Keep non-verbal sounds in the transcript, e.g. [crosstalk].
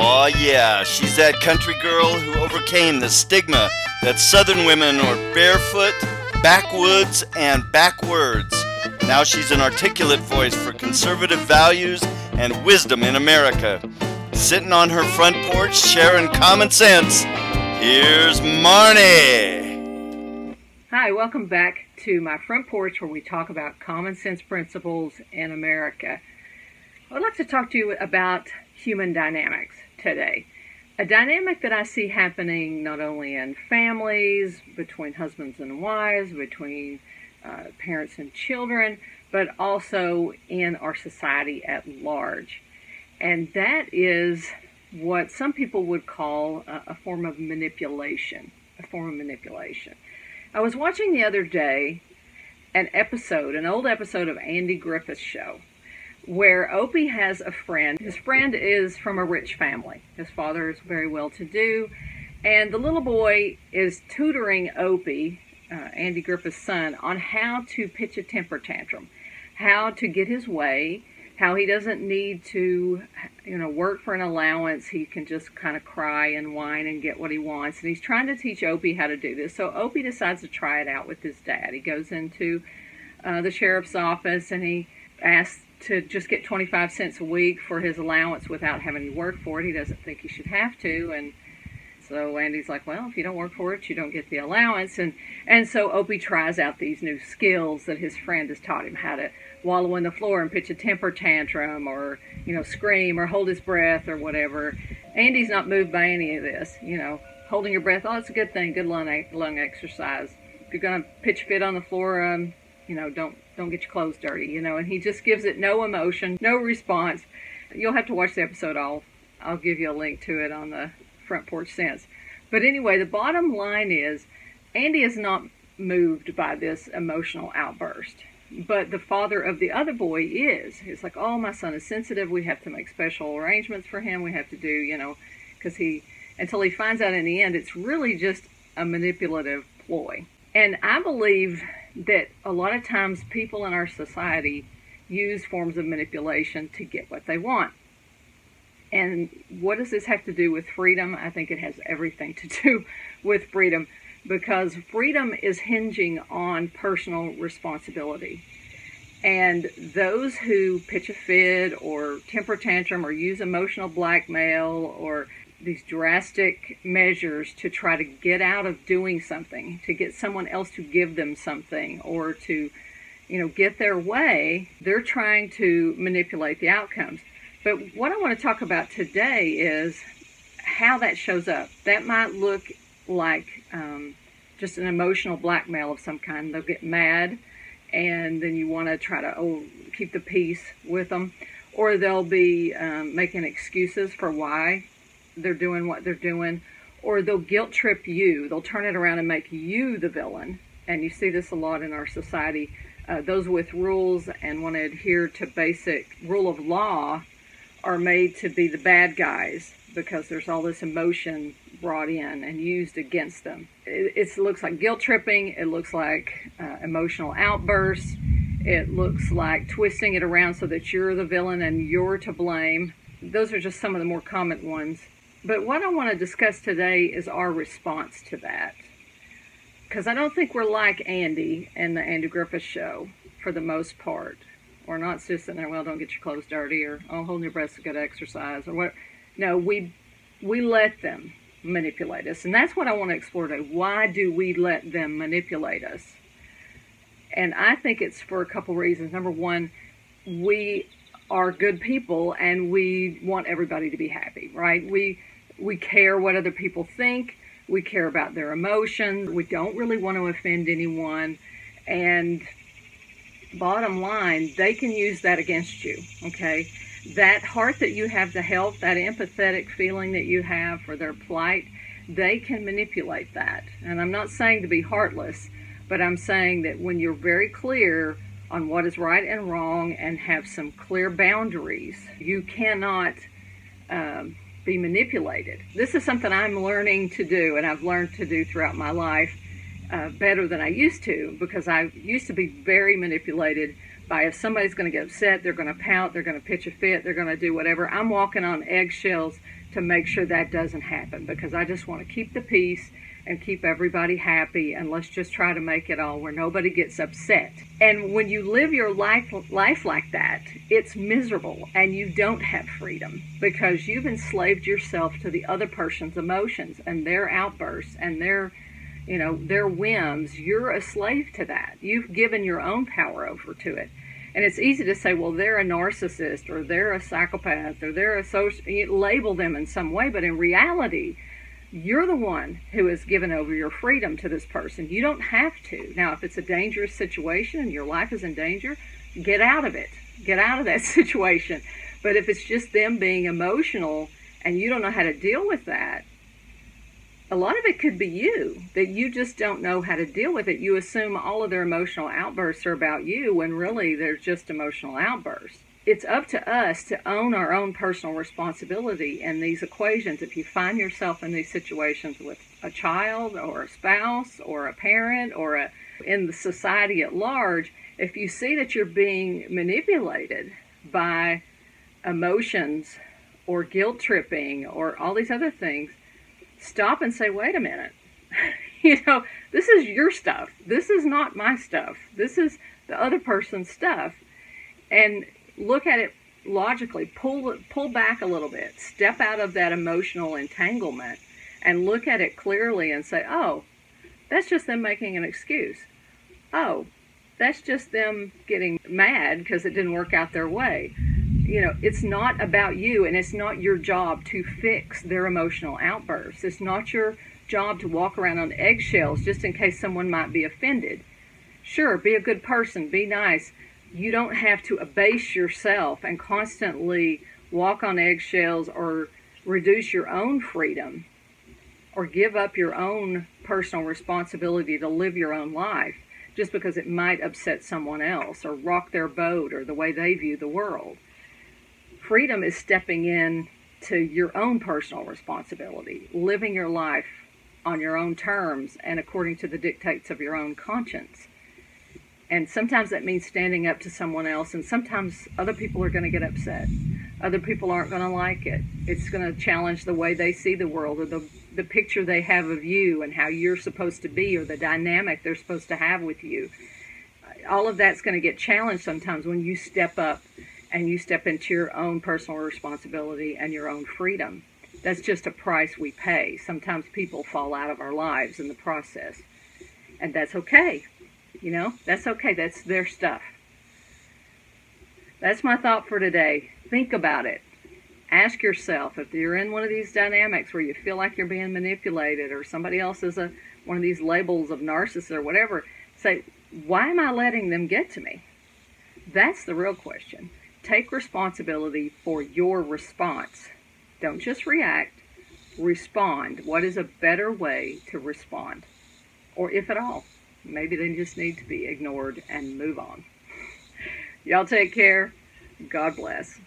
Oh, yeah, she's that country girl who overcame the stigma that southern women are barefoot, backwoods, and backwards. Now she's an articulate voice for conservative values and wisdom in America. Sitting on her front porch sharing common sense, here's Marnie. Hi, welcome back to my front porch where we talk about common sense principles in America. I'd like to talk to you about human dynamics today. A dynamic that I see happening not only in families, between husbands and wives, between uh, parents and children, but also in our society at large. And that is what some people would call a, a form of manipulation. A form of manipulation. I was watching the other day an episode, an old episode of Andy Griffith's show where Opie has a friend. His friend is from a rich family. His father is very well to do, and the little boy is tutoring Opie, uh, Andy Griffith's son, on how to pitch a temper tantrum, how to get his way, how he doesn't need to, you know, work for an allowance. He can just kind of cry and whine and get what he wants. And he's trying to teach Opie how to do this. So Opie decides to try it out with his dad. He goes into uh, the sheriff's office and he asks to just get 25 cents a week for his allowance without having to work for it. He doesn't think he should have to. And so Andy's like, well, if you don't work for it, you don't get the allowance. And, and so Opie tries out these new skills that his friend has taught him how to wallow on the floor and pitch a temper tantrum or, you know, scream or hold his breath or whatever. Andy's not moved by any of this, you know, holding your breath. Oh, it's a good thing. Good lung, lung exercise. If you're going to pitch fit on the floor, um, you know, don't don't get your clothes dirty, you know, and he just gives it no emotion, no response. You'll have to watch the episode. I'll I'll give you a link to it on the front porch sense. But anyway, the bottom line is Andy is not moved by this emotional outburst. But the father of the other boy is. He's like, oh, my son is sensitive. We have to make special arrangements for him. We have to do, you know, because he, until he finds out in the end, it's really just a manipulative ploy. And I believe that a lot of times people in our society use forms of manipulation to get what they want. And what does this have to do with freedom? I think it has everything to do with freedom because freedom is hinging on personal responsibility. And those who pitch a fit or temper tantrum or use emotional blackmail or these drastic measures to try to get out of doing something, to get someone else to give them something, or to, you know, get their way, they're trying to manipulate the outcomes. But what I want to talk about today is how that shows up. That might look like um, just an emotional blackmail of some kind. They'll get mad, and then you want to try to oh, keep the peace with them, or they'll be um, making excuses for why they're doing what they're doing, or they'll guilt trip you. They'll turn it around and make you the villain. And you see this a lot in our society. Uh, those with rules and want to adhere to basic rule of law are made to be the bad guys because there's all this emotion brought in and used against them. It, it looks like guilt tripping. It looks like uh, emotional outbursts. It looks like twisting it around so that you're the villain and you're to blame. Those are just some of the more common ones but what I want to discuss today is our response to that. Because I don't think we're like Andy and the Andy Griffith Show for the most part. We're not just sitting there, well, don't get your clothes dirty, or oh, hold your breath is good exercise, or what. No, we we let them manipulate us, and that's what I want to explore today. Why do we let them manipulate us? And I think it's for a couple reasons. Number one, we are good people and we want everybody to be happy, right? We we care what other people think. We care about their emotions. We don't really want to offend anyone. And bottom line, they can use that against you, okay? That heart that you have to help, that empathetic feeling that you have for their plight, they can manipulate that. And I'm not saying to be heartless, but I'm saying that when you're very clear on what is right and wrong and have some clear boundaries, you cannot um, be manipulated. This is something I'm learning to do, and I've learned to do throughout my life uh, better than I used to because I used to be very manipulated by if somebody's going to get upset, they're going to pout, they're going to pitch a fit, they're going to do whatever. I'm walking on eggshells to make sure that doesn't happen because I just want to keep the peace and keep everybody happy and let's just try to make it all where nobody gets upset. And when you live your life life like that, it's miserable and you don't have freedom because you've enslaved yourself to the other person's emotions and their outbursts and their you know, their whims, you're a slave to that. You've given your own power over to it. And it's easy to say, well, they're a narcissist or they're a psychopath or they're a social, label them in some way. But in reality, you're the one who has given over your freedom to this person. You don't have to. Now, if it's a dangerous situation and your life is in danger, get out of it. Get out of that [laughs] situation. But if it's just them being emotional and you don't know how to deal with that, a lot of it could be you that you just don't know how to deal with it. You assume all of their emotional outbursts are about you when really they're just emotional outbursts. It's up to us to own our own personal responsibility in these equations. If you find yourself in these situations with a child or a spouse or a parent or a, in the society at large, if you see that you're being manipulated by emotions or guilt tripping or all these other things, stop and say, wait a minute. [laughs] you know, this is your stuff. This is not my stuff. This is the other person's stuff. And look at it logically. Pull pull back a little bit. Step out of that emotional entanglement and look at it clearly and say, "Oh, that's just them making an excuse. Oh, that's just them getting mad because it didn't work out their way." you know, it's not about you and it's not your job to fix their emotional outbursts. It's not your job to walk around on eggshells just in case someone might be offended. Sure, be a good person, be nice. You don't have to abase yourself and constantly walk on eggshells or reduce your own freedom or give up your own personal responsibility to live your own life just because it might upset someone else or rock their boat or the way they view the world freedom is stepping in to your own personal responsibility, living your life on your own terms and according to the dictates of your own conscience. And sometimes that means standing up to someone else, and sometimes other people are going to get upset. Other people aren't going to like it. It's going to challenge the way they see the world or the, the picture they have of you and how you're supposed to be or the dynamic they're supposed to have with you. All of that's going to get challenged sometimes when you step up and you step into your own personal responsibility and your own freedom. That's just a price we pay. Sometimes people fall out of our lives in the process, and that's okay. You know, that's okay. That's their stuff. That's my thought for today. Think about it. Ask yourself if you're in one of these dynamics where you feel like you're being manipulated or somebody else is a one of these labels of narcissist or whatever, say, why am I letting them get to me? That's the real question. Take responsibility for your response. Don't just react, respond. What is a better way to respond? Or if at all, maybe they just need to be ignored and move on. Y'all take care. God bless.